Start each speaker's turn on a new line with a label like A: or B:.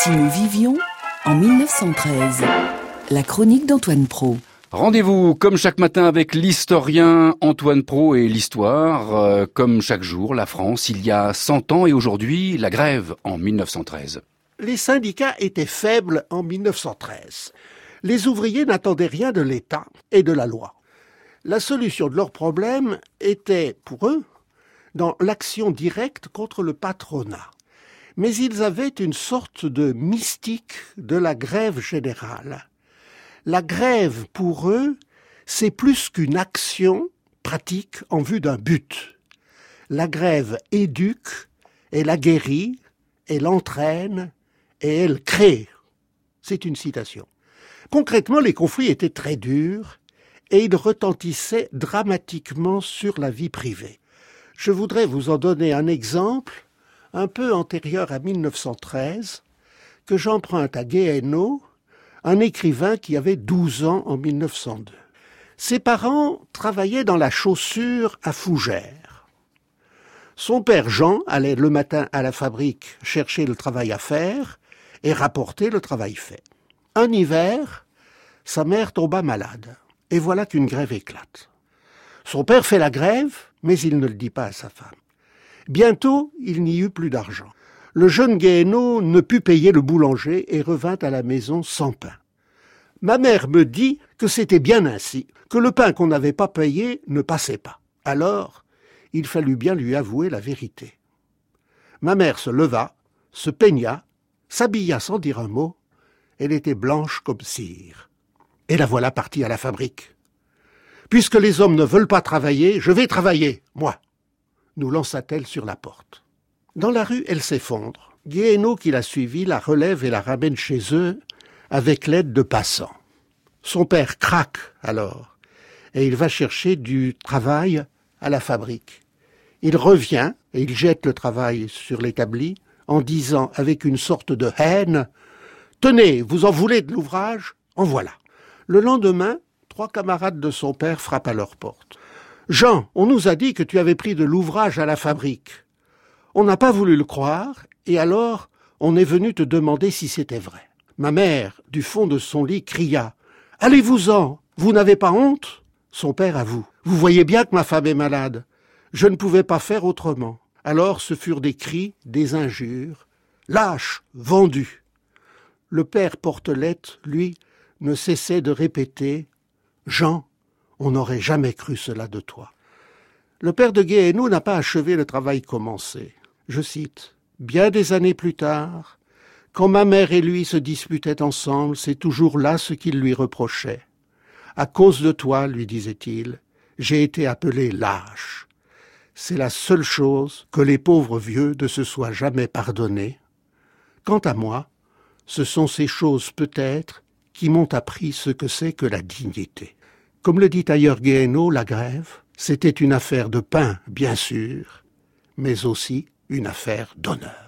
A: Si nous vivions en 1913, la chronique d'Antoine Pro.
B: Rendez-vous comme chaque matin avec l'historien Antoine Pro et l'histoire. Euh, comme chaque jour, la France, il y a 100 ans et aujourd'hui, la grève en 1913.
C: Les syndicats étaient faibles en 1913. Les ouvriers n'attendaient rien de l'État et de la loi. La solution de leurs problèmes était, pour eux, dans l'action directe contre le patronat. Mais ils avaient une sorte de mystique de la grève générale. La grève, pour eux, c'est plus qu'une action pratique en vue d'un but. La grève éduque, elle guérit, elle entraîne et elle crée. C'est une citation. Concrètement, les conflits étaient très durs et ils retentissaient dramatiquement sur la vie privée. Je voudrais vous en donner un exemple un peu antérieur à 1913 que j'emprunte à Guéhenno, un écrivain qui avait 12 ans en 1902. Ses parents travaillaient dans la chaussure à Fougères. Son père Jean allait le matin à la fabrique chercher le travail à faire et rapporter le travail fait. Un hiver, sa mère tomba malade, et voilà qu'une grève éclate. Son père fait la grève, mais il ne le dit pas à sa femme. Bientôt, il n'y eut plus d'argent. Le jeune Guéhenno ne put payer le boulanger et revint à la maison sans pain. Ma mère me dit que c'était bien ainsi, que le pain qu'on n'avait pas payé ne passait pas. Alors, il fallut bien lui avouer la vérité. Ma mère se leva, se peigna, s'habilla sans dire un mot. Elle était blanche comme cire. Et la voilà partie à la fabrique. Puisque les hommes ne veulent pas travailler, je vais travailler, moi, nous lança-t-elle sur la porte. Dans la rue, elle s'effondre. Guéhenno, qui la suivit, la relève et la ramène chez eux avec l'aide de passants. Son père craque alors, et il va chercher du travail à la fabrique. Il revient et il jette le travail sur l'établi en disant avec une sorte de haine Tenez, vous en voulez de l'ouvrage? En voilà. Le lendemain, trois camarades de son père frappent à leur porte. Jean, on nous a dit que tu avais pris de l'ouvrage à la fabrique. On n'a pas voulu le croire, et alors on est venu te demander si c'était vrai. Ma mère, du fond de son lit, cria Allez-vous-en Vous n'avez pas honte? Son père avoue Vous voyez bien que ma femme est malade. Je ne pouvais pas faire autrement. Alors ce furent des cris, des injures. Lâche, vendu. Le père Portelette, lui, ne cessait de répéter Jean, on n'aurait jamais cru cela de toi. Le père de Guéhenno n'a pas achevé le travail commencé. Je cite Bien des années plus tard, quand ma mère et lui se disputaient ensemble, c'est toujours là ce qu'il lui reprochait. À cause de toi, lui disait-il, j'ai été appelé lâche. C'est la seule chose que les pauvres vieux ne se soient jamais pardonnés. Quant à moi, ce sont ces choses peut-être qui m'ont appris ce que c'est que la dignité. Comme le dit ailleurs Guéhenno, la grève, c'était une affaire de pain, bien sûr, mais aussi une affaire d'honneur.